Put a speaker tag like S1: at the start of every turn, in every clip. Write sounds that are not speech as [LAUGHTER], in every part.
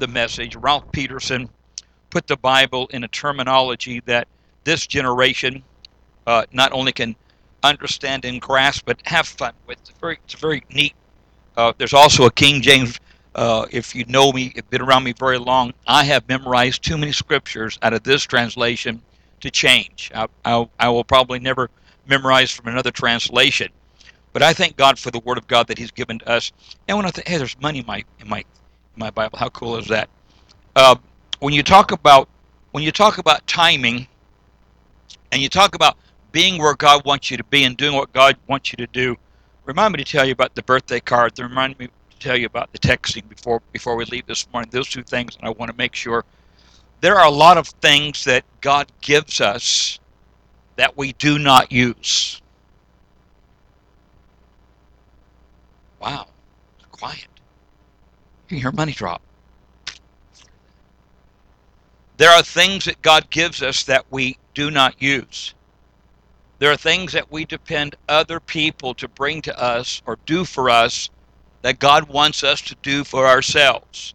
S1: the message, Ralph Peterson put the Bible in a terminology that this generation uh, not only can understand and grasp, but have fun with. It's very, it's very neat. Uh, there's also a King James. Uh, if you know me, you've been around me very long, I have memorized too many scriptures out of this translation to change. I, I, I will probably never memorize from another translation. But I thank God for the Word of God that He's given to us. And when I think, hey, there's money in my in my my Bible. How cool is that? Uh, when you talk about when you talk about timing, and you talk about being where God wants you to be and doing what God wants you to do, remind me to tell you about the birthday card. Remind me to tell you about the texting before before we leave this morning. Those two things, and I want to make sure there are a lot of things that God gives us that we do not use. Wow, quiet. You can hear money drop. There are things that God gives us that we do not use. There are things that we depend other people to bring to us or do for us that God wants us to do for ourselves.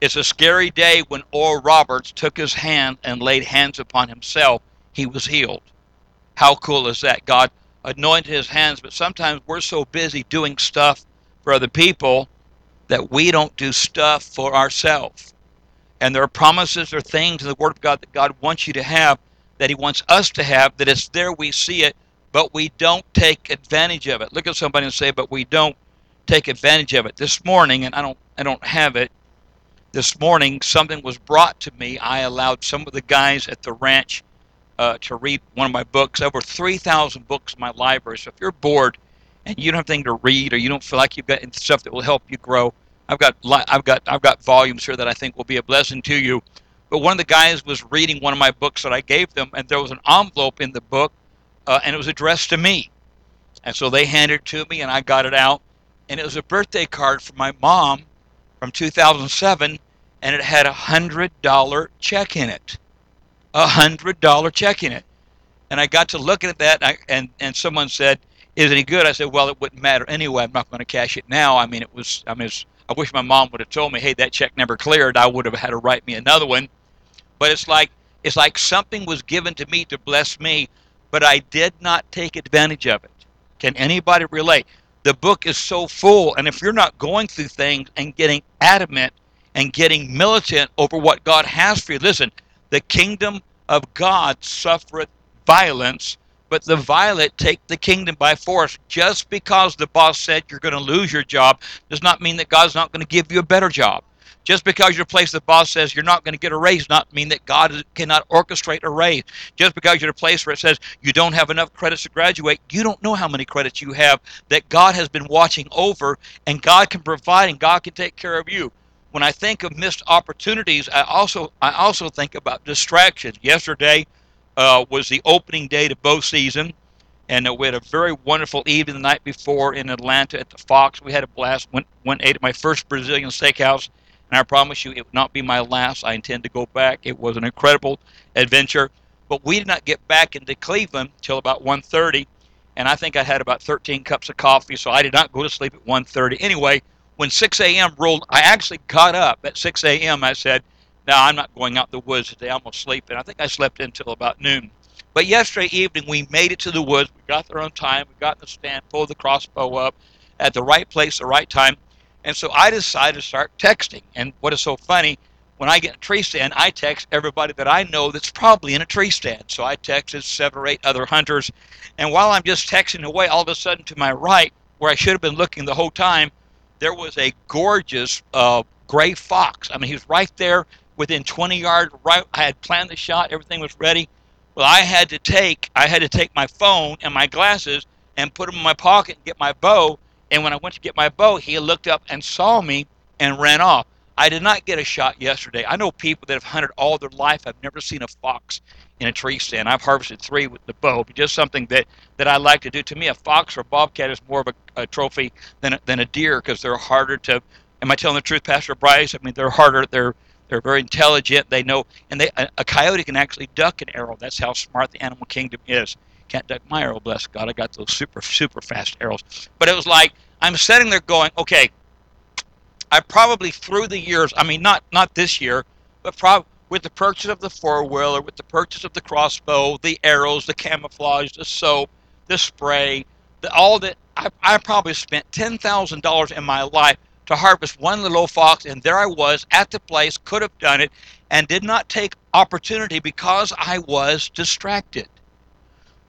S1: It's a scary day when Oral Roberts took his hand and laid hands upon himself. He was healed. How cool is that? God anointed his hands, but sometimes we're so busy doing stuff for other people that we don't do stuff for ourselves. And there are promises or things in the Word of God that God wants you to have, that He wants us to have, that it's there, we see it, but we don't take advantage of it. Look at somebody and say, but we don't take advantage of it. This morning, and I don't I don't have it, this morning something was brought to me. I allowed some of the guys at the ranch uh, to read one of my books. Over 3,000 books in my library. So if you're bored and you don't have anything to read, or you don't feel like you've got stuff that will help you grow, I've got I've got I've got volumes here that I think will be a blessing to you. But one of the guys was reading one of my books that I gave them, and there was an envelope in the book, uh, and it was addressed to me. And so they handed it to me, and I got it out, and it was a birthday card from my mom from 2007, and it had a hundred dollar check in it, a hundred dollar check in it. And I got to looking at that, and, I, and and someone said, "Is any good?" I said, "Well, it wouldn't matter anyway. I'm not going to cash it now. I mean, it was. I mean, I wish my mom would have told me, "Hey, that check never cleared." I would have had to write me another one. But it's like it's like something was given to me to bless me, but I did not take advantage of it. Can anybody relate? The book is so full, and if you're not going through things and getting adamant and getting militant over what God has for you, listen, the kingdom of God suffereth violence, but the violent take the kingdom by force. Just because the boss said you're going to lose your job does not mean that God's not going to give you a better job. Just because you're a place the boss says you're not going to get a raise, not mean that God cannot orchestrate a raise. Just because you're a place where it says you don't have enough credits to graduate, you don't know how many credits you have that God has been watching over, and God can provide and God can take care of you. When I think of missed opportunities, I also I also think about distractions. Yesterday uh, was the opening day to bow season, and uh, we had a very wonderful evening the night before in Atlanta at the Fox. We had a blast. Went went ate at my first Brazilian steakhouse and I promise you, it would not be my last. I intend to go back. It was an incredible adventure. But we did not get back into Cleveland till about 1.30, and I think I had about 13 cups of coffee, so I did not go to sleep at 1.30. Anyway, when 6 a.m. rolled, I actually got up at 6 a.m. I said, no, I'm not going out the woods today. I'm going to sleep. And I think I slept until about noon. But yesterday evening, we made it to the woods. We got there on time. We got in the stand, pulled the crossbow up at the right place, the right time. And so I decided to start texting. And what is so funny, when I get a tree stand, I text everybody that I know that's probably in a tree stand. So I texted seven or eight other hunters. And while I'm just texting away, all of a sudden to my right, where I should have been looking the whole time, there was a gorgeous uh, gray fox. I mean, he was right there within 20 yards. Right, I had planned the shot. Everything was ready. Well, I had to take I had to take my phone and my glasses and put them in my pocket and get my bow and when I went to get my bow, he looked up and saw me and ran off. I did not get a shot yesterday. I know people that have hunted all their life. I've never seen a fox in a tree stand. I've harvested three with the bow, but just something that, that I like to do. To me, a fox or a bobcat is more of a, a trophy than than a deer because they're harder to. Am I telling the truth, Pastor Bryce? I mean, they're harder. They're they're very intelligent. They know, and they a, a coyote can actually duck an arrow. That's how smart the animal kingdom is. Can't duck my arrow, bless God. I got those super super fast arrows. But it was like I'm sitting there going, okay, I probably through the years, I mean, not not this year, but prob- with the purchase of the four wheeler, with the purchase of the crossbow, the arrows, the camouflage, the soap, the spray, the, all that, I, I probably spent ten thousand dollars in my life to harvest one little fox, and there I was at the place, could have done it, and did not take opportunity because I was distracted.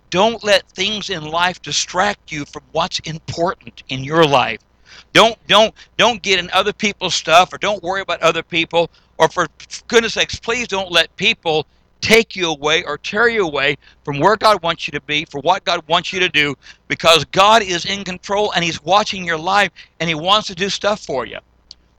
S1: Don't let things in life distract you from what's important in your life. Don't don't don't get in other people's stuff or don't worry about other people or for goodness sakes, please don't let people take you away or tear you away from where God wants you to be, for what God wants you to do, because God is in control and He's watching your life and He wants to do stuff for you.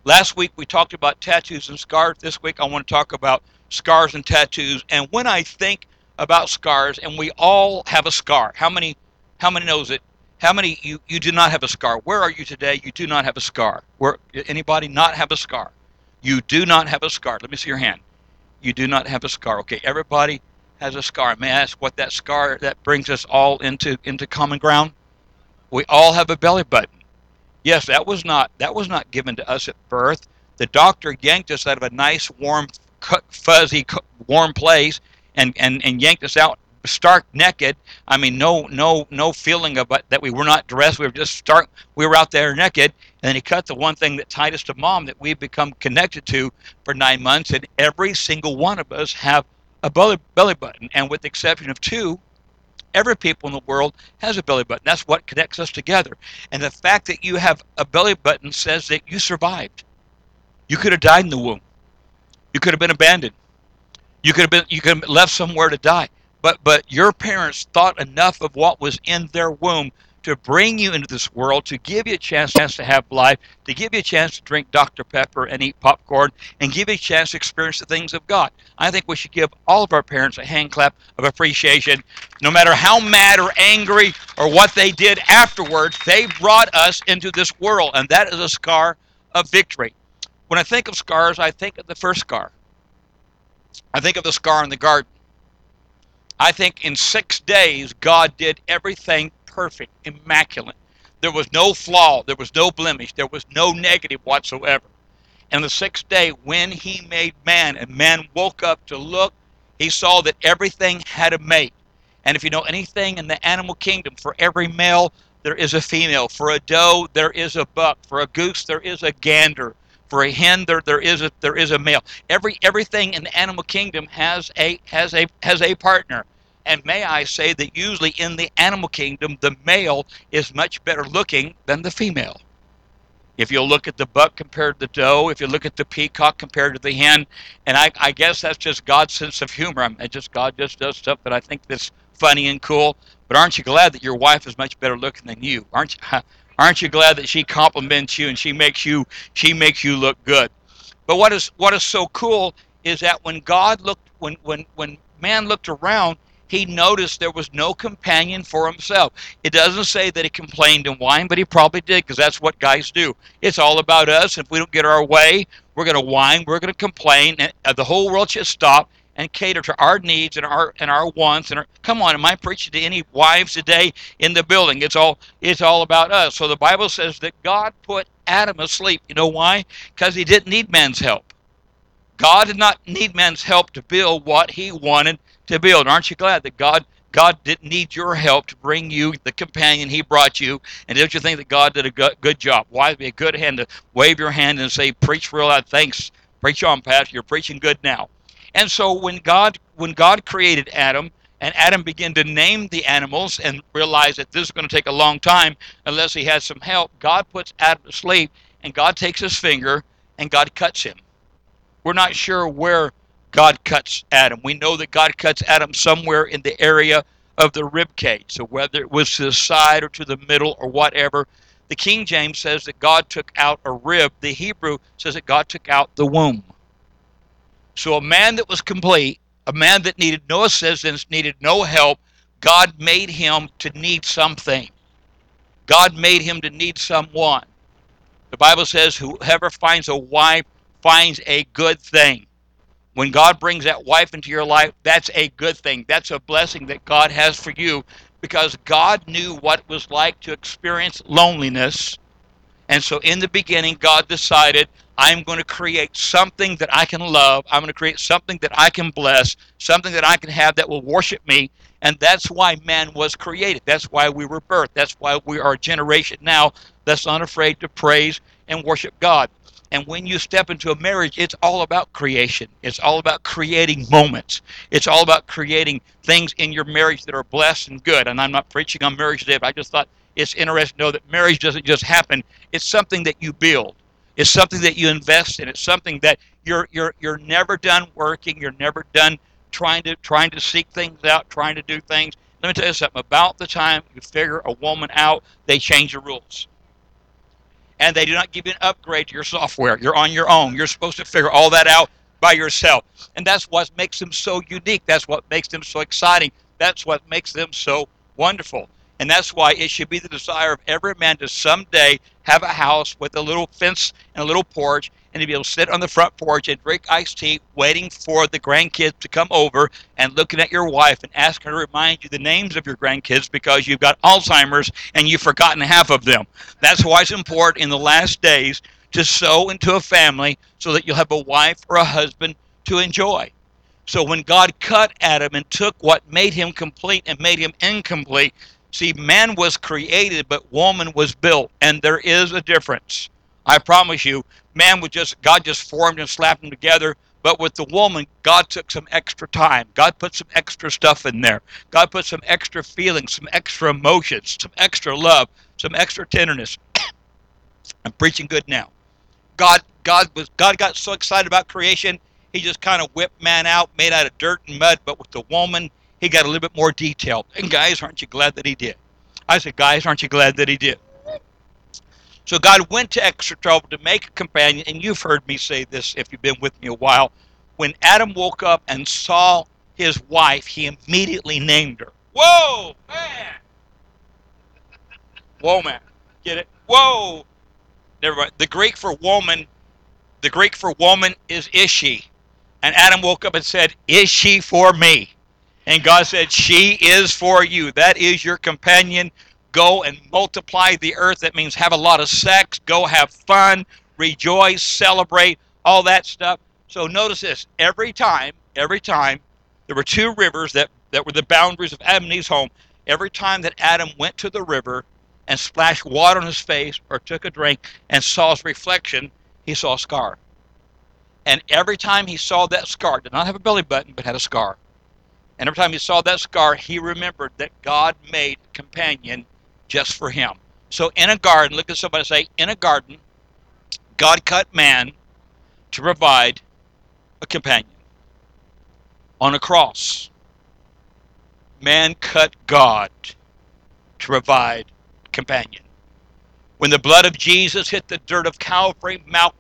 S1: Last week we talked about tattoos and scars. This week I want to talk about scars and tattoos. And when I think about scars, and we all have a scar, how many how many knows it? How many you, you do not have a scar? Where are you today? You do not have a scar. Where anybody not have a scar? You do not have a scar. Let me see your hand. You do not have a scar. Okay, everybody has a scar. May I ask what that scar that brings us all into into common ground? We all have a belly button. Yes, that was not that was not given to us at birth. The doctor yanked us out of a nice, warm, fuzzy, warm place and, and, and yanked us out stark naked. I mean, no, no, no feeling of uh, that we were not dressed. We were just stark. We were out there naked. And then he cut the one thing that tied us to mom that we've become connected to for nine months. And every single one of us have a belly, belly button. And with the exception of two, every people in the world has a belly button. That's what connects us together. And the fact that you have a belly button says that you survived. You could have died in the womb. You could have been abandoned. You could have been you could have left somewhere to die but but your parents thought enough of what was in their womb to bring you into this world, to give you a chance to have life, to give you a chance to drink Dr. Pepper and eat popcorn, and give you a chance to experience the things of God. I think we should give all of our parents a hand clap of appreciation. No matter how mad or angry or what they did afterwards, they brought us into this world, and that is a scar of victory. When I think of scars, I think of the first scar. I think of the scar in the garden. I think in six days, God did everything perfect, immaculate. There was no flaw, there was no blemish, there was no negative whatsoever. And the sixth day, when he made man, and man woke up to look, he saw that everything had a mate. And if you know anything in the animal kingdom, for every male, there is a female. For a doe, there is a buck. For a goose, there is a gander. For a hen, there, there is a there is a male. Every everything in the animal kingdom has a has a has a partner. And may I say that usually in the animal kingdom, the male is much better looking than the female. If you look at the buck compared to the doe, if you look at the peacock compared to the hen, and I, I guess that's just God's sense of humor. I just God just does stuff that I think that's funny and cool. But aren't you glad that your wife is much better looking than you? Aren't you? [LAUGHS] Aren't you glad that she compliments you and she makes you she makes you look good? But what is what is so cool is that when God looked when when when man looked around, he noticed there was no companion for himself. It doesn't say that he complained and whined, but he probably did because that's what guys do. It's all about us. If we don't get our way, we're going to whine, we're going to complain, and uh, the whole world should stop and cater to our needs and our and our wants and our, come on am i preaching to any wives today in the building it's all it's all about us so the bible says that god put adam asleep you know why because he didn't need man's help god did not need man's help to build what he wanted to build. Aren't you glad that God God didn't need your help to bring you the companion He brought you? And don't you think that God did a good, job? Why be a good hand to wave your hand and say, "Preach real loud, thanks, preach on, Pastor. You're preaching good now." And so when God when God created Adam, and Adam began to name the animals and realized that this is going to take a long time unless he has some help, God puts Adam to sleep, and God takes his finger and God cuts him. We're not sure where God cuts Adam. We know that God cuts Adam somewhere in the area of the rib cage. So whether it was to the side or to the middle or whatever, the King James says that God took out a rib. The Hebrew says that God took out the womb. So a man that was complete, a man that needed no assistance, needed no help, God made him to need something. God made him to need someone. The Bible says, whoever finds a wife finds a good thing when God brings that wife into your life, that's a good thing. That's a blessing that God has for you because God knew what it was like to experience loneliness And so in the beginning, God decided, I'm going to create something that I can love. I'm going to create something that I can bless, something that I can have that will worship me. And that's why man was created. That's why we were birthed. That's why we are a generation now that's unafraid to praise and worship God. And when you step into a marriage, it's all about creation. It's all about creating moments. It's all about creating things in your marriage that are blessed and good. And I'm not preaching on marriage today, but I just thought it's interesting to know that marriage doesn't just happen. It's something that you build. It's something that you invest in. It's something that you're you're you're never done working. You're never done trying to trying to seek things out, trying to do things. Let me tell you something. About the time you figure a woman out, they change the rules and they do not give you an upgrade to your software. You're on your own. You're supposed to figure all that out by yourself. And that's what makes them so unique. That's what makes them so exciting. That's what makes them so wonderful. And that's why it should be the desire of every man to someday have a house with a little fence and a little porch and to be able to sit on the front porch and drink iced tea, waiting for the grandkids to come over and looking at your wife and asking her to remind you the names of your grandkids because you've got Alzheimer's and you've forgotten half of them. That's why it's important in the last days to sow into a family so that you'll have a wife or a husband to enjoy. So when God cut Adam and took what made him complete and made him incomplete, See, man was created, but woman was built, and there is a difference. I promise you, man was just God just formed and slapped them together. But with the woman, God took some extra time. God put some extra stuff in there. God put some extra feelings, some extra emotions, some extra love, some extra tenderness. [COUGHS] I'm preaching good now. God, God was God got so excited about creation, he just kind of whipped man out, made out of dirt and mud. But with the woman, he got a little bit more detailed. And guys, aren't you glad that he did? I said, guys, aren't you glad that he did? So God went to extra trouble to make a companion, and you've heard me say this if you've been with me a while. When Adam woke up and saw his wife, he immediately named her. Whoa, man! Whoa, man. Get it? Whoa! Never mind. The Greek for woman, the Greek for woman is ishi. And Adam woke up and said, Is she for me? And God said, She is for you. That is your companion. Go and multiply the earth. That means have a lot of sex, go have fun, rejoice, celebrate, all that stuff. So notice this every time, every time there were two rivers that, that were the boundaries of Adam and Eve's home. Every time that Adam went to the river and splashed water on his face or took a drink and saw his reflection, he saw a scar. And every time he saw that scar, did not have a belly button, but had a scar. And every time he saw that scar, he remembered that God made companion just for him. So in a garden, look at somebody say, in a garden, God cut man to provide a companion. On a cross, man cut God to provide companion. When the blood of Jesus hit the dirt of Calvary, Mal-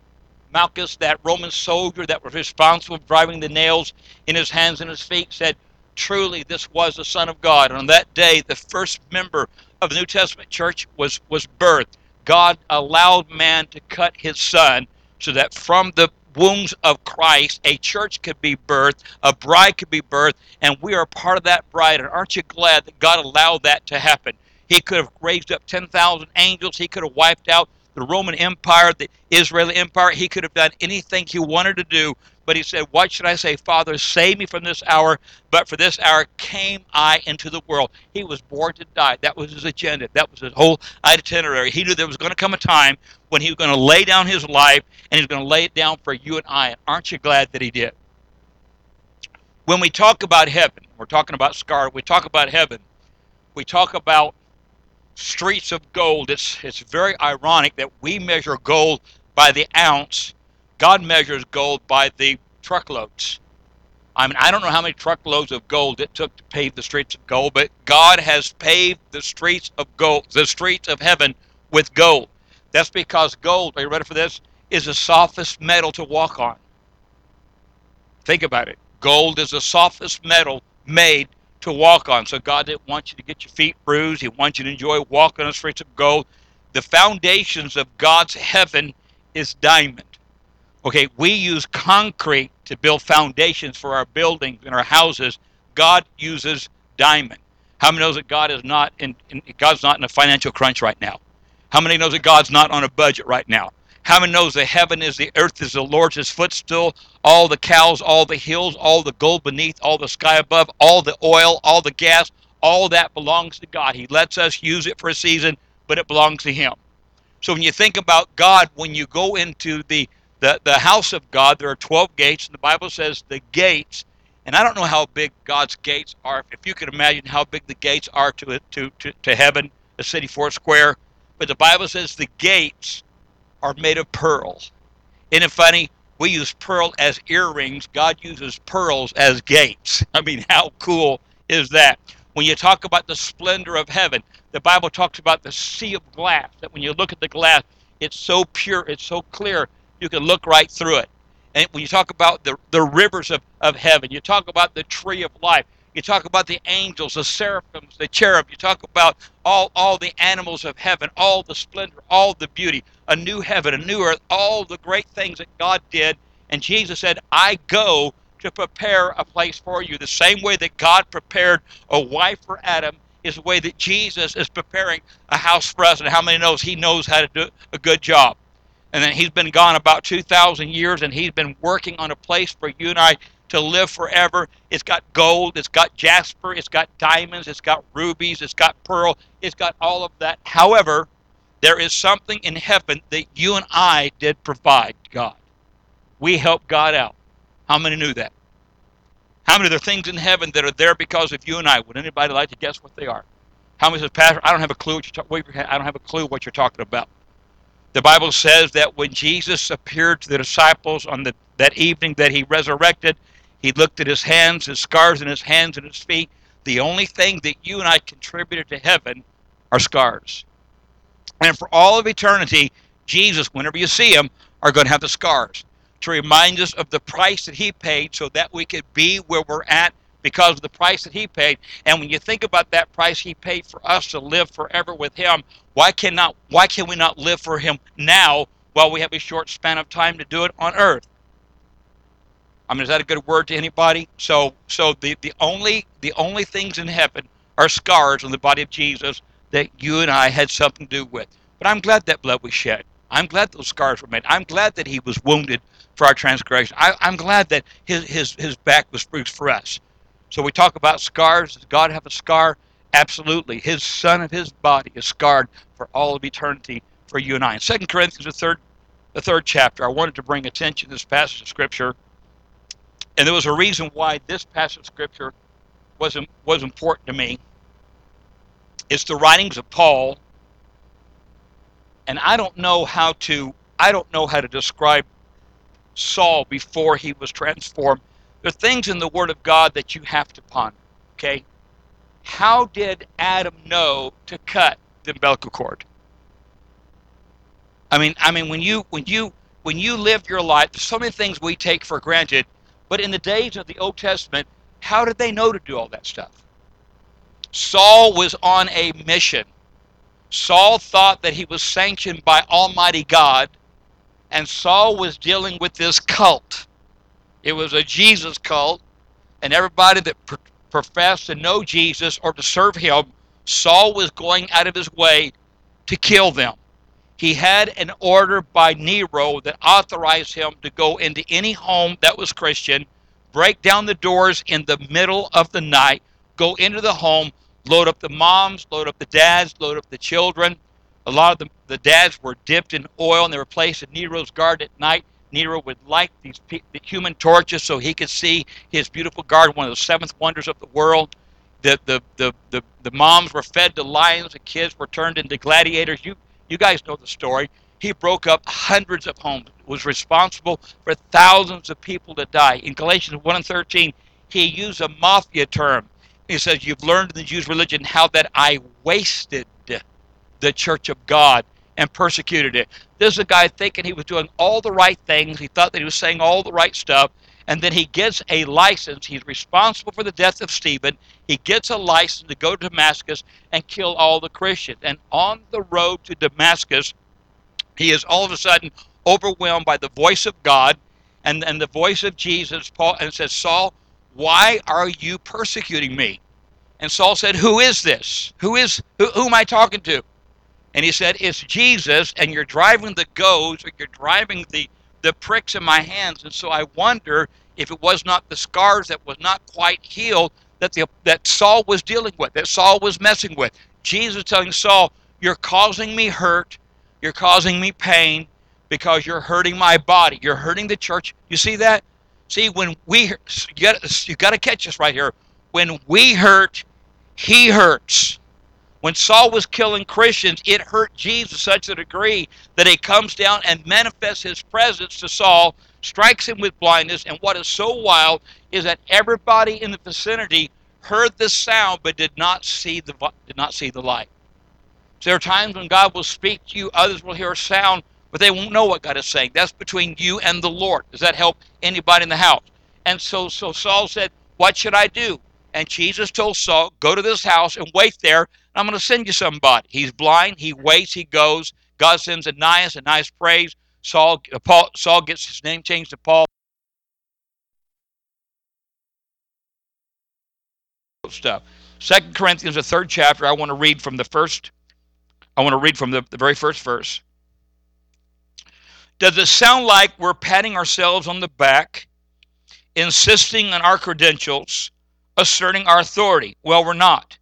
S1: Malchus, that Roman soldier that was responsible for driving the nails in his hands and his feet, said, truly this was the Son of God. And on that day, the first member of the New Testament church was, was birthed. God allowed man to cut his son so that from the wombs of Christ, a church could be birthed, a bride could be birthed, and we are part of that bride. And aren't you glad that God allowed that to happen? He could have raised up 10,000 angels. He could have wiped out the Roman Empire, the Israeli Empire. He could have done anything he wanted to do, but he said, What should I say? Father, save me from this hour. But for this hour came I into the world. He was born to die. That was his agenda. That was his whole itinerary. He knew there was going to come a time when he was going to lay down his life and he's going to lay it down for you and I. Aren't you glad that he did? When we talk about heaven, we're talking about scar, we talk about heaven, we talk about streets of gold. It's, it's very ironic that we measure gold by the ounce God measures gold by the truckloads. I mean, I don't know how many truckloads of gold it took to pave the streets of gold, but God has paved the streets of gold, the streets of heaven with gold. That's because gold, are you ready for this? Is the softest metal to walk on. Think about it. Gold is the softest metal made to walk on. So God didn't want you to get your feet bruised. He wants you to enjoy walking on streets of gold. The foundations of God's heaven is diamond. Okay, we use concrete to build foundations for our buildings and our houses. God uses diamond. How many knows that God is not in, in God's not in a financial crunch right now? How many knows that God's not on a budget right now? How many knows the heaven is the earth is the Lord's, his footstool, all the cows, all the hills, all the gold beneath, all the sky above, all the oil, all the gas, all that belongs to God. He lets us use it for a season, but it belongs to him. So when you think about God, when you go into the the, the house of God, there are 12 gates, and the Bible says the gates, and I don't know how big God's gates are. If you can imagine how big the gates are to, to, to, to heaven, the city four square, but the Bible says the gates are made of pearl. Isn't it funny? We use pearl as earrings. God uses pearls as gates. [LAUGHS] I mean, how cool is that? When you talk about the splendor of heaven, the Bible talks about the sea of glass, that when you look at the glass, it's so pure, it's so clear, you can look right through it. And when you talk about the, the rivers of, of heaven, you talk about the tree of life, you talk about the angels, the seraphims, the cherub, you talk about all, all the animals of heaven, all the splendor, all the beauty, a new heaven, a new earth, all the great things that God did. And Jesus said, I go to prepare a place for you. The same way that God prepared a wife for Adam is the way that Jesus is preparing a house for us. And how many knows he knows how to do a good job? and then he's been gone about 2,000 years, and he's been working on a place for you and I to live forever. It's got gold, it's got jasper, it's got diamonds, it's got rubies, it's got pearl, it's got all of that. However, there is something in heaven that you and I did provide God. We helped God out. How many knew that? How many of there things in heaven that are there because of you and I? Would anybody like to guess what they are? How many says, Pastor, I don't have a clue what you're talking I don't have a clue what you're talking about. The Bible says that when Jesus appeared to the disciples on the, that evening that he resurrected, he looked at his hands, his scars in his hands and his feet. The only thing that you and I contributed to heaven are scars. And for all of eternity, Jesus, whenever you see him, are going to have the scars to remind us of the price that he paid so that we could be where we're at because of the price that he paid. And when you think about that price he paid for us to live forever with him, why cannot why can we not live for him now while we have a short span of time to do it on earth? I mean, is that a good word to anybody? So so the, the only the only things in heaven are scars on the body of Jesus that you and I had something to do with. But I'm glad that blood was shed. I'm glad those scars were made. I'm glad that he was wounded for our transgression. I, am glad that his, his, his back was bruised for us. So we talk about scars. Does God have a scar? Absolutely. His son of his body is scarred for all of eternity for you and I. In 2 Corinthians, the third, the third chapter, I wanted to bring attention to this passage of Scripture. And there was a reason why this passage of Scripture was, was important to me. It's the writings of Paul. And I don't know how to I don't know how to describe Saul before he was transformed there are things in the Word of God that you have to ponder. Okay? How did Adam know to cut the umbilical cord? I mean, I mean, when you when you when you live your life, there's so many things we take for granted. But in the days of the Old Testament, how did they know to do all that stuff? Saul was on a mission. Saul thought that he was sanctioned by Almighty God, and Saul was dealing with this cult. It was a Jesus cult, and everybody that pr- professed to know Jesus or to serve him, Saul was going out of his way to kill them. He had an order by Nero that authorized him to go into any home that was Christian, break down the doors in the middle of the night, go into the home, load up the moms, load up the dads, load up the children. A lot of the, the dads were dipped in oil and they were placed in Nero's guard at night. Nero would light these the human torches so he could see his beautiful garden, one of the seventh wonders of the world. The, the, the, the, the moms were fed to lions, the kids were turned into gladiators. You, you guys know the story. He broke up hundreds of homes, was responsible for thousands of people to die. In Galatians 1 and 13, he used a mafia term. He says, You've learned in the Jews' religion how that I wasted the church of God and persecuted it. This is a guy thinking he was doing all the right things. He thought that he was saying all the right stuff. And then he gets a license. He's responsible for the death of Stephen. He gets a license to go to Damascus and kill all the Christians. And on the road to Damascus, he is all of a sudden overwhelmed by the voice of God and, and the voice of Jesus. Paul and says, Saul, why are you persecuting me? And Saul said, Who is this? Who is who, who am I talking to? And he said, It's Jesus, and you're driving the goads, or you're driving the, the pricks in my hands. And so I wonder if it was not the scars that was not quite healed that the that Saul was dealing with, that Saul was messing with. Jesus telling Saul, You're causing me hurt, you're causing me pain because you're hurting my body. You're hurting the church. You see that? See, when we you got to catch this right here. When we hurt, he hurts. When Saul was killing Christians, it hurt Jesus to such a degree that he comes down and manifests his presence to Saul, strikes him with blindness. And what is so wild is that everybody in the vicinity heard the sound but did not see the did not see the light. So there are times when God will speak to you, others will hear a sound, but they won't know what God is saying. That's between you and the Lord. Does that help anybody in the house? And so so Saul said, What should I do? And Jesus told Saul, Go to this house and wait there. I'm going to send you somebody. He's blind. He waits. He goes. God sends Ananias. Ananias prays. Saul, uh, Paul, Saul gets his name changed to Paul. Stuff. Second Corinthians, the third chapter. I want to read from the first. I want to read from the, the very first verse. Does it sound like we're patting ourselves on the back, insisting on our credentials, asserting our authority? Well, we're not.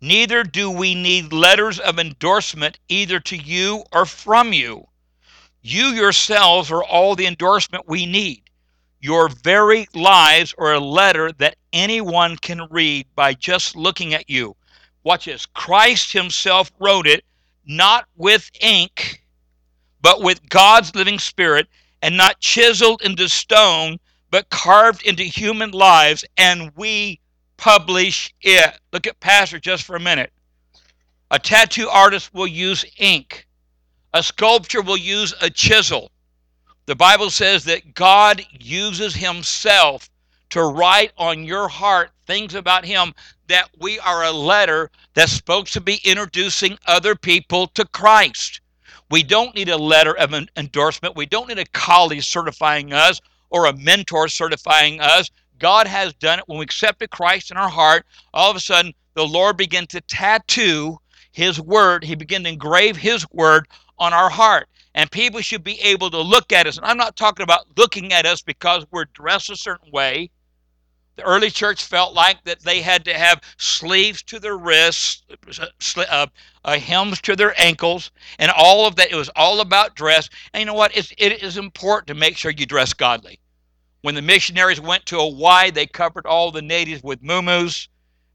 S1: Neither do we need letters of endorsement either to you or from you. You yourselves are all the endorsement we need. Your very lives are a letter that anyone can read by just looking at you. Watch this. Christ Himself wrote it, not with ink, but with God's living Spirit, and not chiseled into stone, but carved into human lives, and we publish it. Look at Pastor just for a minute. A tattoo artist will use ink, a sculptor will use a chisel. The Bible says that God uses Himself to write on your heart things about Him that we are a letter that's supposed to be introducing other people to Christ. We don't need a letter of endorsement. We don't need a college certifying us or a mentor certifying us. God has done it when we accepted Christ in our heart. All of a sudden, the Lord began to tattoo His word. He began to engrave His word on our heart. And people should be able to look at us. And I'm not talking about looking at us because we're dressed a certain way. The early church felt like that they had to have sleeves to their wrists, uh, uh, hems to their ankles, and all of that. It was all about dress. And you know what? It's, it is important to make sure you dress godly. When the missionaries went to Hawaii, they covered all the natives with muumuus.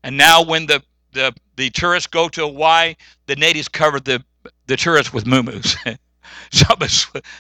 S1: And now when the, the, the tourists go to Hawaii, the natives cover the, the tourists with muumuus. [LAUGHS] [LAUGHS] some,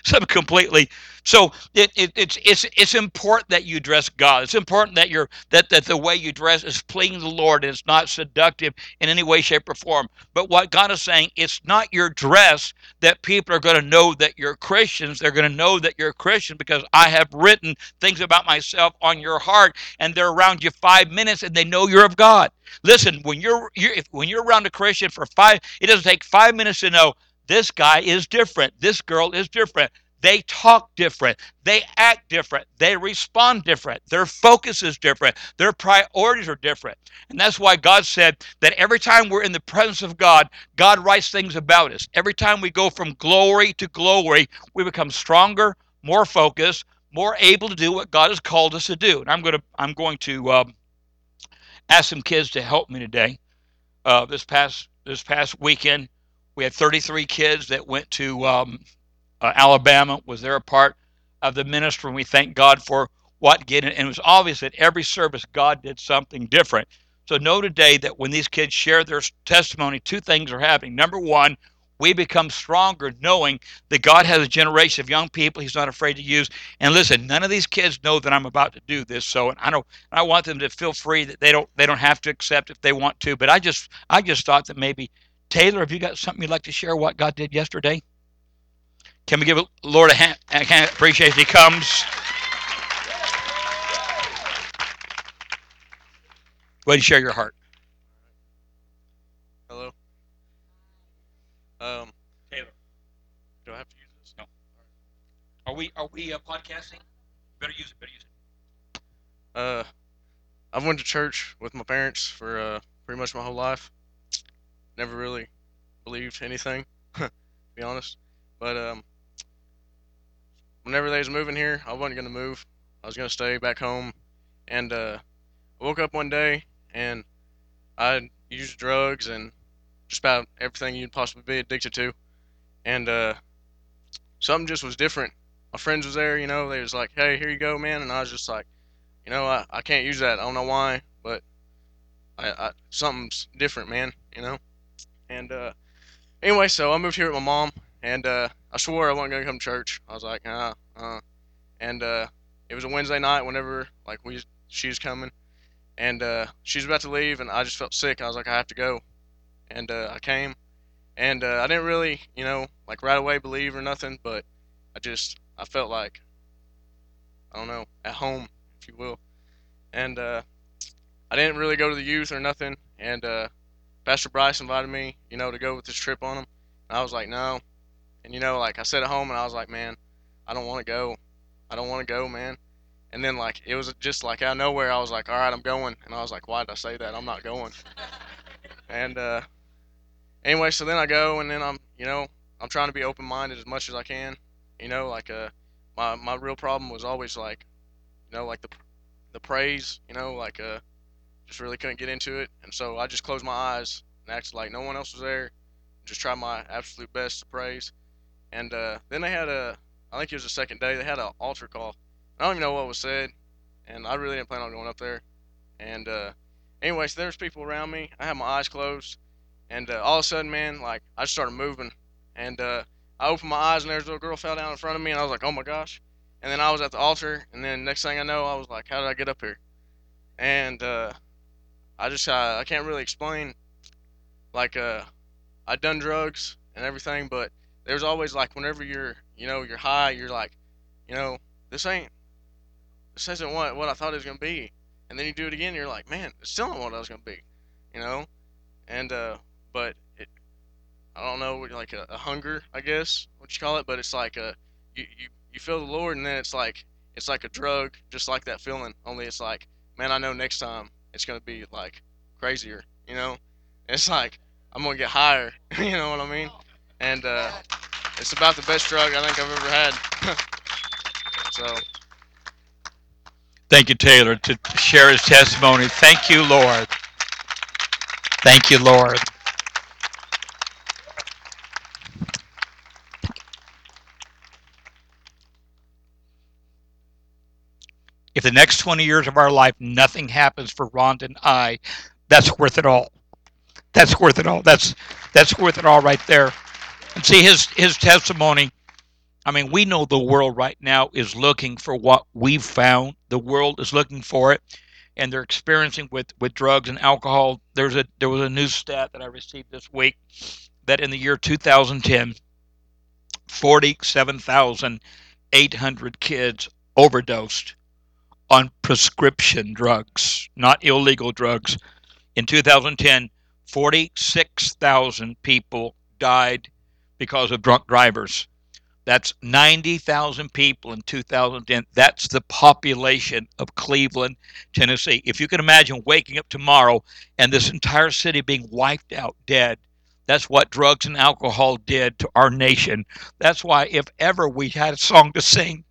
S1: some completely so it, it, it's it's it's important that you dress God. It's important that you're that that the way you dress is pleasing the Lord and it's not seductive in any way, shape, or form. But what God is saying, it's not your dress that people are going to know that you're Christians. They're going to know that you're a Christian because I have written things about myself on your heart, and they're around you five minutes and they know you're of God. Listen, when you're, you're if, when you're around a Christian for five, it doesn't take five minutes to know this guy is different. This girl is different. They talk different. They act different. They respond different. Their focus is different. Their priorities are different. And that's why God said that every time we're in the presence of God, God writes things about us. Every time we go from glory to glory, we become stronger, more focused, more able to do what God has called us to do. And I'm going to I'm going to um, ask some kids to help me today. Uh, this past this past weekend, we had 33 kids that went to um, uh, Alabama, was there a part of the ministry, and we thank God for what getting. And it was obvious that every service God did something different. So know today that when these kids share their testimony, two things are happening. Number one, we become stronger knowing that God has a generation of young people He's not afraid to use. And listen, none of these kids know that I'm about to do this. So I don't I want them to feel free that they don't they don't have to accept if they want to. But I just I just thought that maybe Taylor, have you got something you'd like to share what God did yesterday? Can we give Lord a hand? I can't appreciate he comes. Go ahead and share your heart.
S2: Hello. Um,
S1: Taylor.
S2: do I have to use this?
S1: No. Are we are we uh, podcasting? Better use it. Better use it.
S2: Uh, I've went to church with my parents for uh pretty much my whole life. Never really believed anything. [LAUGHS] to be honest. But um, whenever they was moving here, I wasn't gonna move. I was gonna stay back home, and uh, I woke up one day and I used drugs and just about everything you'd possibly be addicted to, and uh, something just was different. My friends was there, you know, they was like, "Hey, here you go, man," and I was just like, you know, I, I can't use that. I don't know why, but I, I something's different, man, you know. And uh, anyway, so I moved here with my mom, and uh, I swore I wasn't gonna come to church. I was like, ah, uh, and uh, it was a Wednesday night. Whenever like we she was coming, and uh, she was about to leave, and I just felt sick. I was like, I have to go, and uh, I came, and uh, I didn't really, you know, like right away believe or nothing, but I just I felt like I don't know at home, if you will, and uh, I didn't really go to the youth or nothing, and uh, Pastor Bryce invited me, you know, to go with this trip on him, and I was like, no, and you know, like I sat at home and I was like, man, I don't want to go, I don't want to go, man. And then like it was just like out of nowhere, I was like, all right, I'm going, and I was like, why did I say that? I'm not going. [LAUGHS] and uh, anyway, so then I go, and then I'm, you know, I'm trying to be open-minded as much as I can. You know, like uh, my my real problem was always like, you know, like the the praise. You know, like uh, just really couldn't get into it, and so I just closed my eyes and acted like no one else was there. Just tried my absolute best to praise. And uh, then they had a, I think it was the second day, they had an altar call. I don't even know what was said, and I really didn't plan on going up there. And uh, anyway, so there was people around me. I had my eyes closed, and uh, all of a sudden, man, like I just started moving, and uh, I opened my eyes, and there's a little girl fell down in front of me, and I was like, oh my gosh. And then I was at the altar, and then next thing I know, I was like, how did I get up here? And uh, I just uh, I can't really explain. Like uh, I'd done drugs and everything, but there's always like whenever you're you know you're high, you're like, you know, this ain't this isn't what what I thought it was gonna be. And then you do it again, you're like, man, it's still not what I was gonna be, you know. And uh, but it, I don't know, like a, a hunger, I guess, what you call it, but it's like a you, you you feel the Lord, and then it's like it's like a drug, just like that feeling. Only it's like, man, I know next time it's gonna be like crazier, you know. It's like I'm gonna get higher, [LAUGHS] you know what I mean? And uh, it's about the best drug I think I've ever had. [LAUGHS] so
S1: Thank you, Taylor, to share his testimony. Thank you, Lord. Thank you, Lord. If the next 20 years of our life nothing happens for Ron and I, that's worth it all. That's worth it all. That's that's worth it all right there. And see his his testimony. I mean, we know the world right now is looking for what we've found. The world is looking for it, and they're experiencing with with drugs and alcohol. There's a there was a news stat that I received this week that in the year 2010, 47,800 kids overdosed on prescription drugs, not illegal drugs. In 2010, 46,000 people died because of drunk drivers. That's 90,000 people in 2010. That's the population of Cleveland, Tennessee. If you can imagine waking up tomorrow and this entire city being wiped out, dead, that's what drugs and alcohol did to our nation. That's why, if ever we had a song to sing,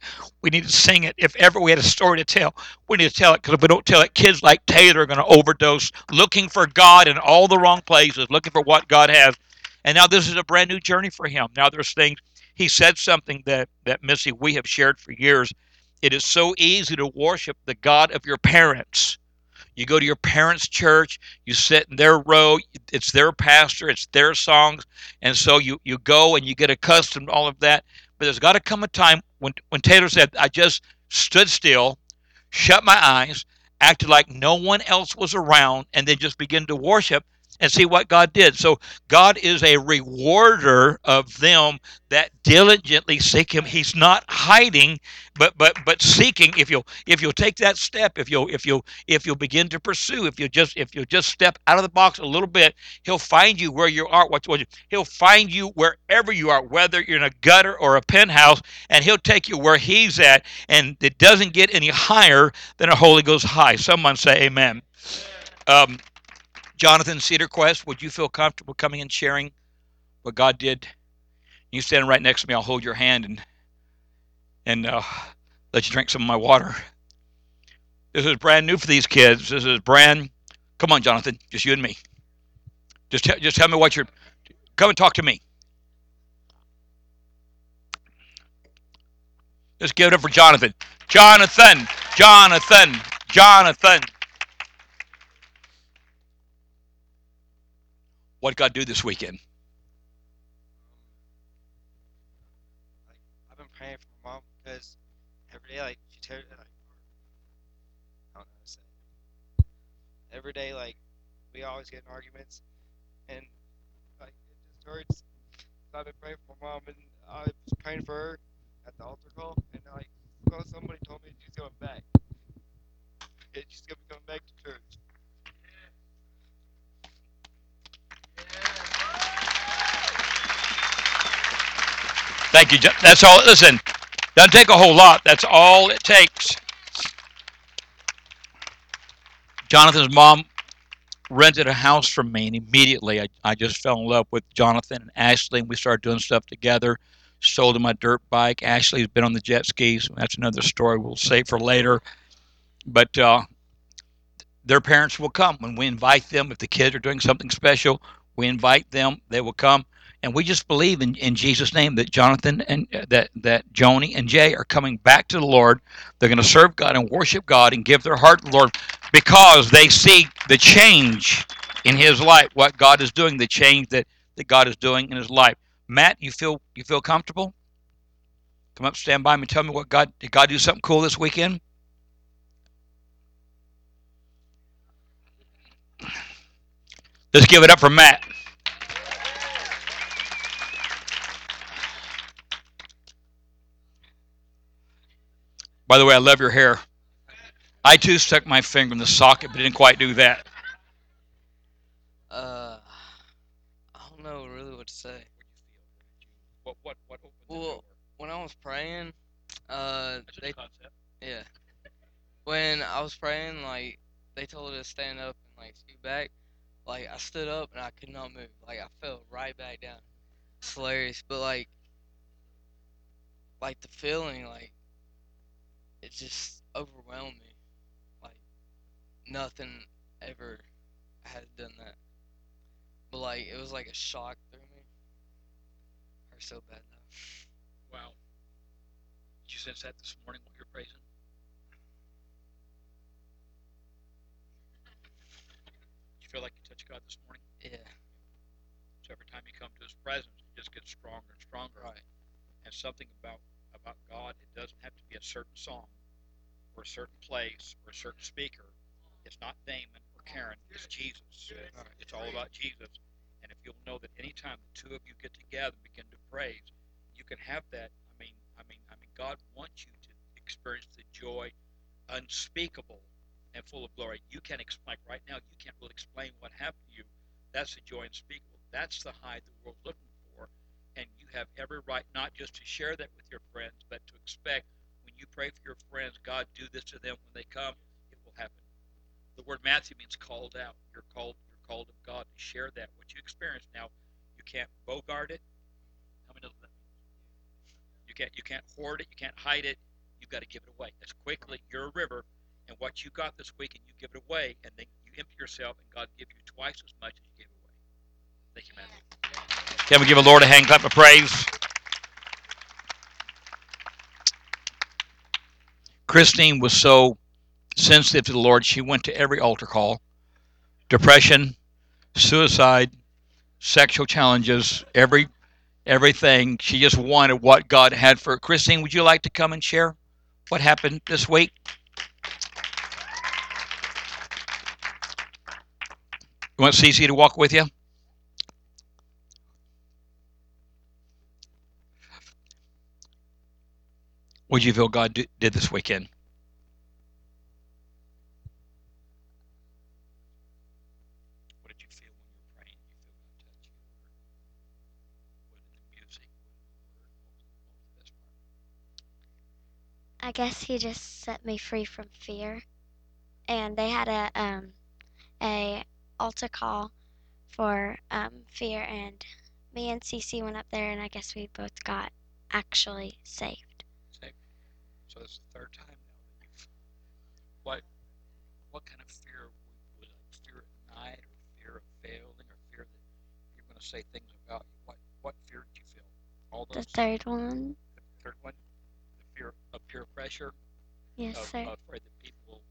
S1: we need to sing it. If ever we had a story to tell, we need to tell it because if we don't tell it, kids like Taylor are going to overdose looking for God in all the wrong places, looking for what God has. And now this is a brand new journey for him. Now there's things he said something that that Missy we have shared for years. It is so easy to worship the God of your parents you go to your parents' church, you sit in their row, it's their pastor, it's their songs, and so you you go and you get accustomed to all of that. But there's got to come a time when when Taylor said, "I just stood still, shut my eyes, acted like no one else was around, and then just begin to worship." And see what God did. So God is a rewarder of them that diligently seek him. He's not hiding, but but but seeking. If you'll if you'll take that step, if you'll if you'll if you'll begin to pursue, if you just if you just step out of the box a little bit, he'll find you where you are. What he'll find you wherever you are, whether you're in a gutter or a penthouse, and he'll take you where he's at. And it doesn't get any [LAUGHS] higher than a Holy Ghost high. Someone say Amen. Um, Jonathan Cedarquest, would you feel comfortable coming and sharing what God did You stand right next to me. I'll hold your hand and and uh, let you drink some of my water. This is brand new for these kids. This is brand. Come on, Jonathan. Just you and me. Just t- just tell me what you're. Come and talk to me. Just give it up for Jonathan. Jonathan. Jonathan. Jonathan. What God do this weekend?
S3: like I've been praying for my mom because every day like she tears like I don't know to say. Every day like we always get in arguments and like it just hurts. So I've been praying for my mom and I was praying for her at the altar call and like somebody told me she's coming back. And she's gonna be coming back to church.
S1: Thank you. That's all. Listen, doesn't take a whole lot. That's all it takes. Jonathan's mom rented a house from me, and immediately I, I just fell in love with Jonathan and Ashley, and we started doing stuff together. Sold him my dirt bike. Ashley's been on the jet skis. That's another story we'll save for later. But uh, their parents will come when we invite them. If the kids are doing something special, we invite them. They will come, and we just believe in, in Jesus' name that Jonathan and uh, that that Joni and Jay are coming back to the Lord. They're going to serve God and worship God and give their heart to the Lord because they see the change in His life, what God is doing, the change that that God is doing in His life. Matt, you feel you feel comfortable? Come up, stand by me. Tell me what God did. God do something cool this weekend? Let's give it up for Matt. By the way, I love your hair. I too stuck my finger in the socket, but didn't quite do that.
S4: Uh, I don't know really what to say.
S1: What what what opened
S4: Well. When I was praying, uh, they yeah, when I was praying, like they told us to stand up and like scoot back. Like I stood up and I could not move. Like I fell right back down. It's hilarious, but like, like the feeling, like it just overwhelmed me. Like nothing ever had done that. But like it was like a shock through me. Hurt so bad though.
S1: Wow. Did you sense that this morning while you're praising? Did you feel like you touched God this morning?
S4: Yeah.
S1: So every time you come to His presence, it just gets stronger and stronger.
S4: Right.
S1: And something about about God, it doesn't have to be a certain song, or a certain place, or a certain speaker. It's not Damon or Karen. It's Jesus. It's all about Jesus. And if you'll know that anytime the two of you get together and begin to praise, you can have that. I mean, I mean, I mean, God wants you to experience the joy unspeakable and full of glory. You can't explain right now. You can't really explain what happened to you. That's the joy unspeakable. That's the high the world's looking have every right not just to share that with your friends, but to expect when you pray for your friends, God do this to them when they come. It will happen. The word Matthew means called out. You're called. You're called of God to share that what you experience. Now, you can't bogart it. How many what that? You can't. You can't hoard it. You can't hide it. You've got to give it away as quickly. You're a river, and what you got this week, and you give it away, and then you empty yourself, and God gives you twice as much as you gave. Thank you, Matthew. Can we give a Lord a hand clap of praise? Christine was so sensitive to the Lord, she went to every altar call. Depression, suicide, sexual challenges, every everything. She just wanted what God had for her. Christine, would you like to come and share what happened this week? You want Cece to walk with you? What did you feel God do, did this weekend? What did you feel when you were praying? You feel God touch you? What in the music? What the word? What was, what was the best part?
S5: I guess he just set me free from fear. And they had a um a altar call for um fear and me and Cece went up there, and I guess we both got actually saved.
S1: So it's the third time now that you've. What, what kind of fear was it? Fear at night, or fear of failing, or fear that you're going to say things about you? What, what fear did you feel? All
S5: The third one,
S1: The third one, the fear of peer pressure,
S5: yes,
S1: of,
S5: sir.
S1: afraid that people will,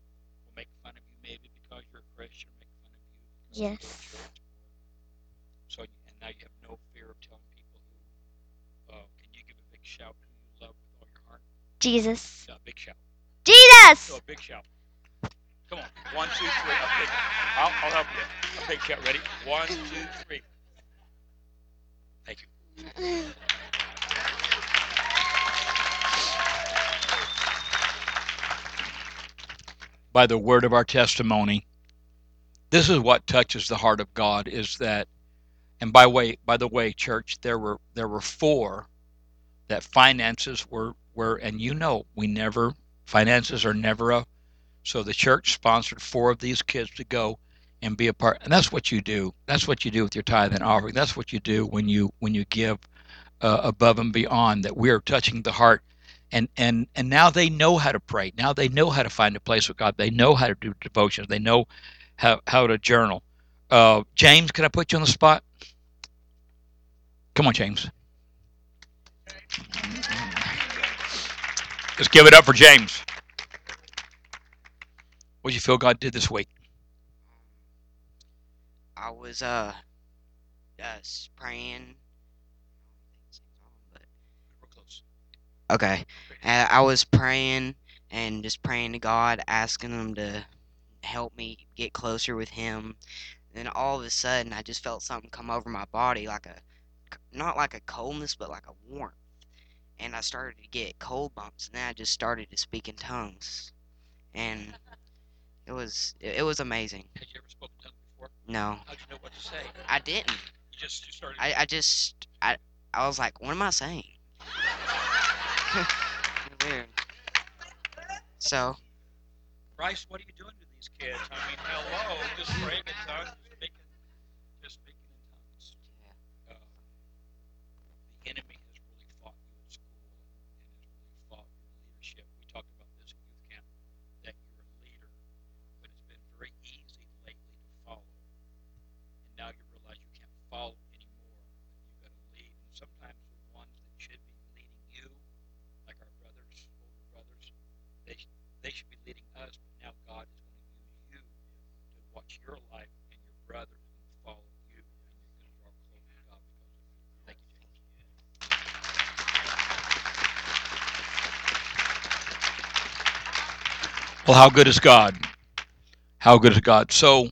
S1: make fun of you maybe because you're a Christian, make fun of you. because you go to
S5: Yes.
S1: So and now you have no fear of telling people who. Uh, can you give a big shout who you love with all your heart?
S5: Jesus.
S1: Yeah, big shout.
S5: Jesus!
S1: So a big shout. Come on, one, two, three. A big. I'll, I'll help you. A big shout. Ready? One, two, three. Thank you. By the word of our testimony, this is what touches the heart of God. Is that, and by way, by the way, church, there were there were four that finances were were, and you know, we never finances are never a so the church sponsored four of these kids to go and be a part and that's what you do. That's what you do with your tithe and offering. That's what you do when you when you give uh, above and beyond that we're touching the heart. And and and now they know how to pray. Now they know how to find a place with god. They know how to do devotions. They know how, how to journal. Uh, james can i put you on the spot? Come on james Let's give it up for James. What do you feel God did this week?
S6: I was uh just praying. Okay, uh, I was praying and just praying to God, asking Him to help me get closer with Him. Then all of a sudden, I just felt something come over my body, like a not like a coldness, but like a warmth. And I started to get cold bumps, and then I just started to speak in tongues, and it was it, it was amazing.
S1: Had you ever spoken tongues before?
S6: No,
S1: How'd you know what to say?
S6: I didn't.
S1: You just you started.
S6: I, I just I I was like, what am I saying? Weird. [LAUGHS] So
S1: Bryce, what are you doing to these kids? I mean, hello, just praying in tongues, speaking, just speaking in tongues. Uh, the enemy has really fought you in school and, and has really fought your leadership. We talked about this at youth camp that you're a leader, but it's been very easy lately to follow. And now you realize you can't follow anymore. That you've got to lead. And sometimes the ones that should be leading you, like our brothers, older brothers, they sh- they should be leading us. But now God is going to use you to watch your life, and your brother is going to follow you, and you're going to draw closer to God because of it. Thank you, James. Well, how good is God? How good is God? So,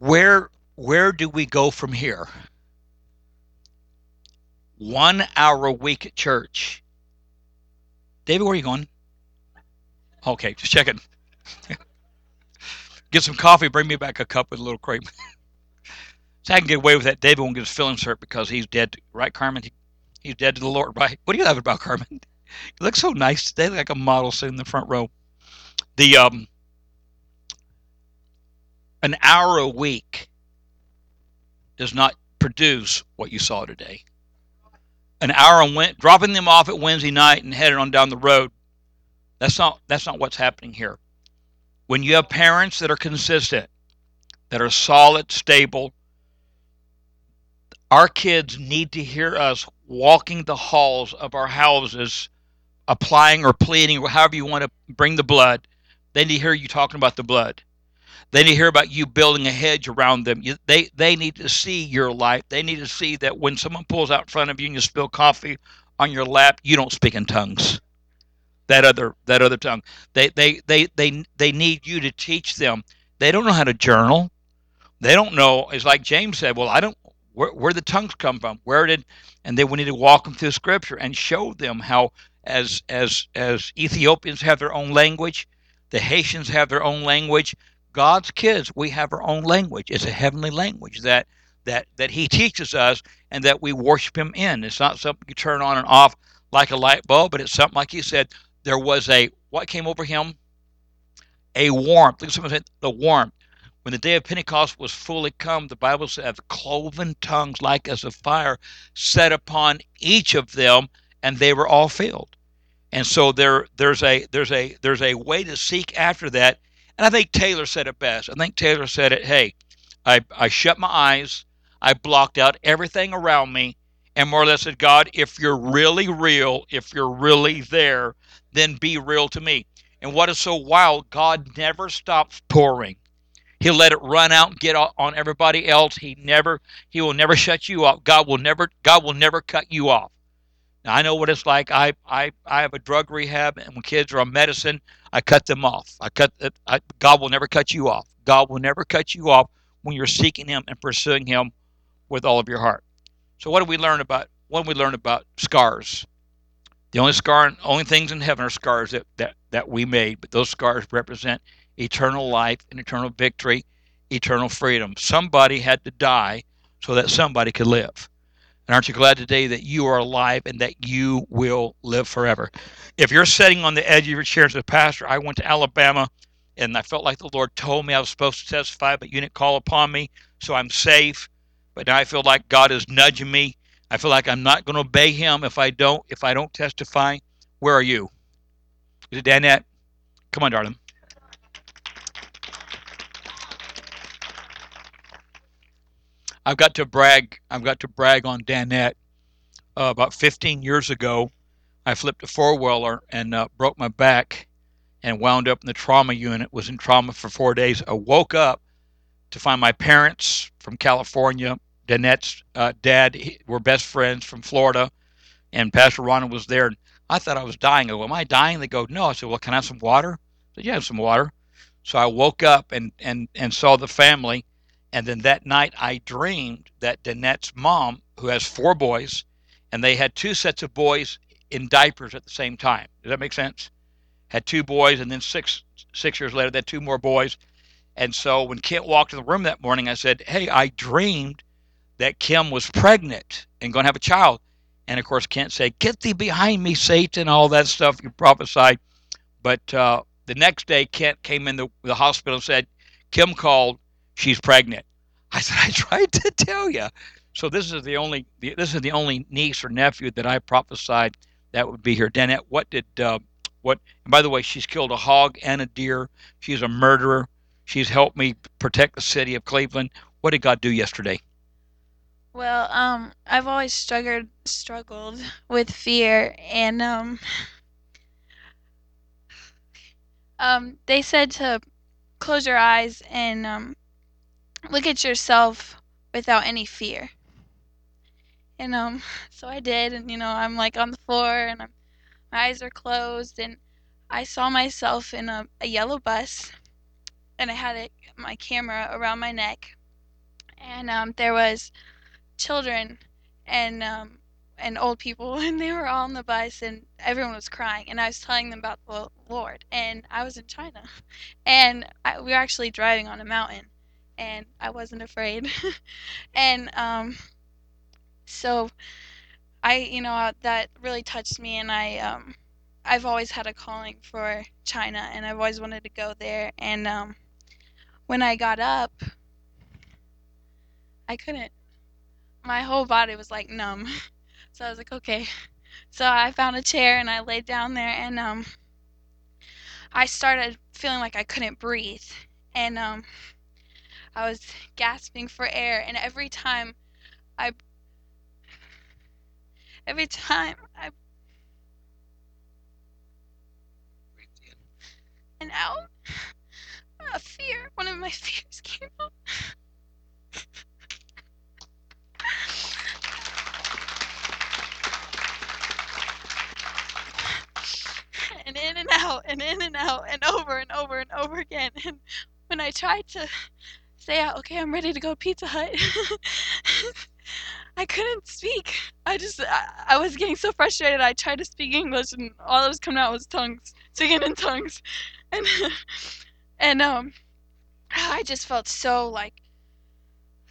S1: where where do we go from here? One hour a week at church. David, where are you going? Okay, just checking. [LAUGHS] get some coffee. Bring me back a cup with a little cream. [LAUGHS] so I can get away with that. David won't get his feelings hurt because he's dead, right, Carmen? He, he's dead to the Lord, right? [LAUGHS] What do you have about Carmen? You look so nice today, like a model sitting in the front row. The um, an hour a week does not produce what you saw today. An hour on Wed- dropping them off at Wednesday night and heading on down the road. That's not that's not what's happening here. When you have parents that are consistent, that are solid, stable, our kids need to hear us walking the halls of our houses, applying or pleading, or however you want to bring the blood. They need to hear you talking about the blood. They need to hear about you building a hedge around them. You, they they need to see your life. They need to see that when someone pulls out in front of you and you spill coffee on your lap, you don't speak in tongues. That other that other tongue. They they they they they need you to teach them. They don't know how to journal. They don't know. It's like James said. Well, I don't. Where where the tongues come from? Where did? And then we need to walk them through Scripture and show them how, as as as Ethiopians have their own language, the Haitians have their own language. God's kids, we have our own language. It's a heavenly language that that that He teaches us and that we worship Him in. It's not something you turn on and off like a light bulb, but it's something like He said. There was a what came over him? A warmth. Look someone said the warmth. When the day of Pentecost was fully come, the Bible says, cloven tongues like as of fire set upon each of them, and they were all filled. And so there, there's a there's a there's a way to seek after that. And I think Taylor said it best. I think Taylor said it, hey, I, I shut my eyes, I blocked out everything around me, and more or less said, God, if you're really real, if you're really there, then be real to me. And what is so wild, God never stops pouring. He'll let it run out and get on everybody else. He never, he will never shut you off. God will never, God will never cut you off. Now I know what it's like. I, I, I have a drug rehab, and when kids are on medicine, I cut them off. I cut. I, God will never cut you off. God will never cut you off when you're seeking Him and pursuing Him with all of your heart. So what do we learn about? What do we learn about scars? The only scar, and only things in heaven are scars that, that, that we made, but those scars represent eternal life and eternal victory, eternal freedom. Somebody had to die so that somebody could live. And aren't you glad today that you are alive and that you will live forever? If you're sitting on the edge of your chair as a pastor, I went to Alabama and I felt like the Lord told me I was supposed to testify, but you didn't call upon me, so I'm safe. But now I feel like God is nudging me. I feel like I'm not going to obey Him if I don't if I don't testify. Where are you? Is it Danette? Come on, darling. I've got to brag. I've got to brag on Danette. Uh, about 15 years ago, I flipped a four wheeler and uh, broke my back, and wound up in the trauma unit. Was in trauma for four days. I woke up to find my parents from California. Danette's uh, dad were best friends from Florida, and Pastor Ronald was there. I thought I was dying. I go, "Am I dying?" They go, "No." I said, "Well, can I have some water?" I said, "Yeah, have some water." So I woke up and and and saw the family and then that night, I dreamed that Danette's mom, who has four boys, and they had two sets of boys in diapers at the same time. Does that make sense? Had two boys, and then six six years later, they had two more boys. And so when Kent walked in the room that morning, I said, "Hey, I dreamed that Kim was pregnant and going to have a child." And of course, Kent said, "Get thee behind me, Satan!" All that stuff you prophesied. But uh, the next day, Kent came in the, the hospital and said, "Kim called she's pregnant. I said, I tried to tell you. So this is the only this is the only niece or nephew that I prophesied that would be here. Danette, what did uh, what? And by the way, she's killed a hog and a deer. She's a murderer. She's helped me protect the city of Cleveland. What did God do yesterday?
S7: Well, um, I've always struggled struggled with fear, and um, um, they said to close your eyes and um, look at yourself without any fear. And um, [LAUGHS] so I did, and you know, I'm like on the floor, and I'm, my eyes are closed, and I saw myself in a, a yellow bus, and I had my camera around my neck, and um, there was children and um, and old people, [LAUGHS] and they were all on the bus, and everyone was crying, and I was telling them about the Lord, and I was in China, [LAUGHS] and I, we were actually driving on a mountain, and I wasn't afraid. [LAUGHS] and um, so I, you know, uh, that really touched me, and I, um, I've always had a calling for China, and I've always wanted to go there. And um, when I got up, I couldn't. My whole body was like numb. [LAUGHS] So I was like, okay. So I found a chair and I laid down there, and um, I started feeling like I couldn't breathe, and um, I was gasping for air, and every time I, every time I, and out, a fear, one of my fears came out. and in and out, and in and out, and over and over and over again. And when I tried to say out, okay, I'm ready to go Pizza Hut. [LAUGHS] I couldn't speak. I just, I, I, was getting so frustrated. I tried to speak English, and all that was coming out was tongues, singing in tongues, and [LAUGHS] and um, I just felt so like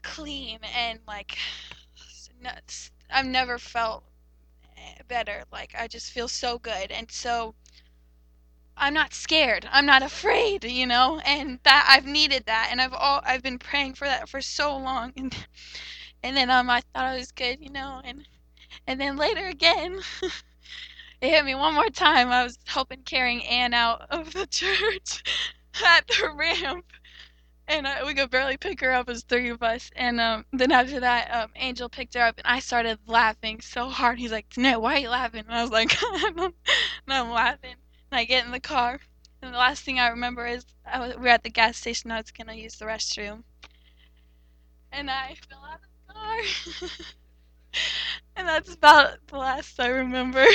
S7: clean and like nuts. I've never felt better. Like I just feel so good, and so I'm not scared. I'm not afraid, you know, and that I've needed that, and I've all I've been praying for that for so long, and and then um I thought I was good, you know, and and then later again, [LAUGHS] it hit me one more time. I was helping carrying Ann out of the [LAUGHS] church at the ramp, and uh, we could barely pick her up as three of us. And um, then after that, um, Angel picked her up, and I started laughing so hard. He's like, "Jeanette, why are you laughing?" And I was like, [LAUGHS] "I don't, and I'm laughing." And I get in the car, and the last thing I remember is I was, we were at the gas station. I was gonna use the restroom, and I fell out of the car. [LAUGHS] and that's about the last I remember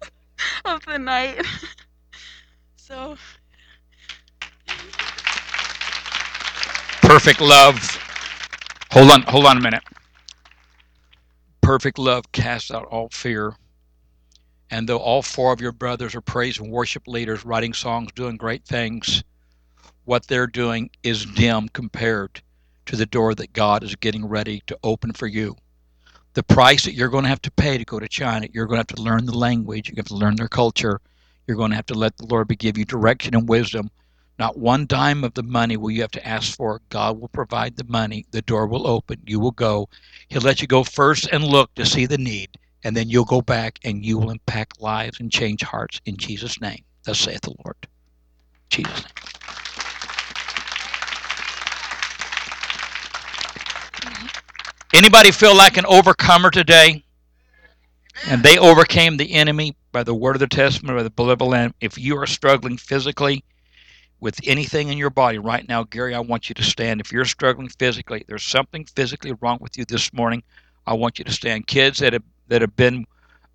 S7: [LAUGHS] of the night. [LAUGHS] so
S1: Perfect love. Hold on, hold on a minute. Perfect love casts out all fear. And though all four of your brothers are praise and worship leaders, writing songs, doing great things, what they're doing is dim compared to the door that God is getting ready to open for you. The price that you're going to have to pay to go to China, you're going to have to learn the language, you have to learn their culture, you're going to have to let the Lord give you direction and wisdom. Not one dime of the money will you have to ask for. God will provide the money. The door will open. You will go. He'll let you go first and look to see the need, and then you'll go back and you will impact lives and change hearts in Jesus' name. Thus saith the Lord. Jesus' name. Anybody feel like an overcomer today? And they overcame the enemy by the word of the testament, by the the Lamb. If you are struggling physically with anything in your body right now, Gary, I want you to stand. If you're struggling physically, there's something physically wrong with you this morning. I want you to stand. Kids that have that have been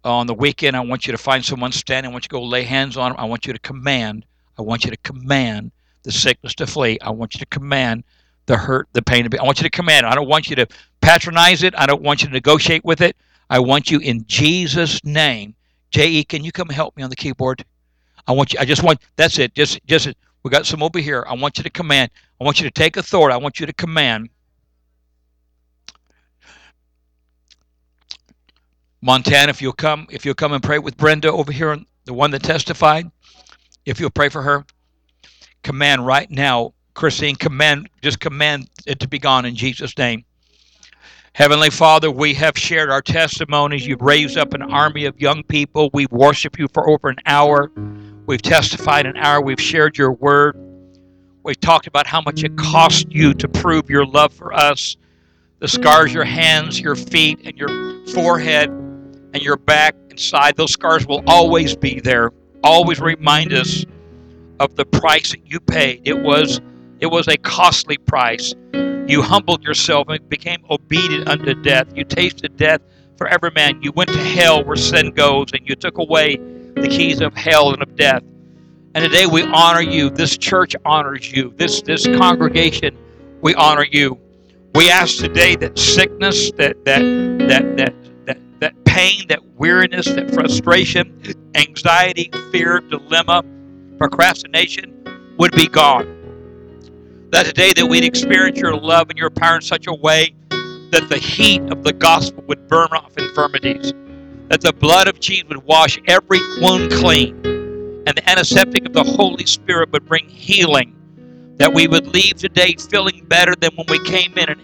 S1: on the weekend, I want you to find someone standing. I want you to go lay hands on them. I want you to command. I want you to command the sickness to flee. I want you to command the hurt, the pain to be. I want you to command. I don't want you to patronize it. I don't want you to negotiate with it. I want you in Jesus' name. J.E., can you come help me on the keyboard? I want you. I just want. That's it. Just, just. We got some over here. I want you to command. I want you to take authority. I want you to command. Montana, if you'll come, if you'll come and pray with Brenda over here, the one that testified, if you'll pray for her, command right now, Christine, command, just command it to be gone in Jesus' name. Heavenly Father, we have shared our testimonies. You've raised up an army of young people. We've worshiped you for over an hour. We've testified an hour. We've shared your word. We've talked about how much it cost you to prove your love for us. The scars, your hands, your feet, and your forehead, and your back and side, those scars will always be there. Always remind us of the price that you paid. It was it was a costly price. You humbled yourself and became obedient unto death. You tasted death for every man. You went to hell where sin goes, and you took away the keys of hell and of death. And today we honor you. This church honors you. This this congregation, we honor you. We ask today that sickness, that that that that pain, that weariness, that frustration, anxiety, fear, dilemma, procrastination would be gone. That today that we'd experience your love and your power in such a way that the heat of the gospel would burn off infirmities, that the blood of Jesus would wash every wound clean, and the antiseptic of the Holy Spirit would bring healing, that we would leave today feeling better than when we came in and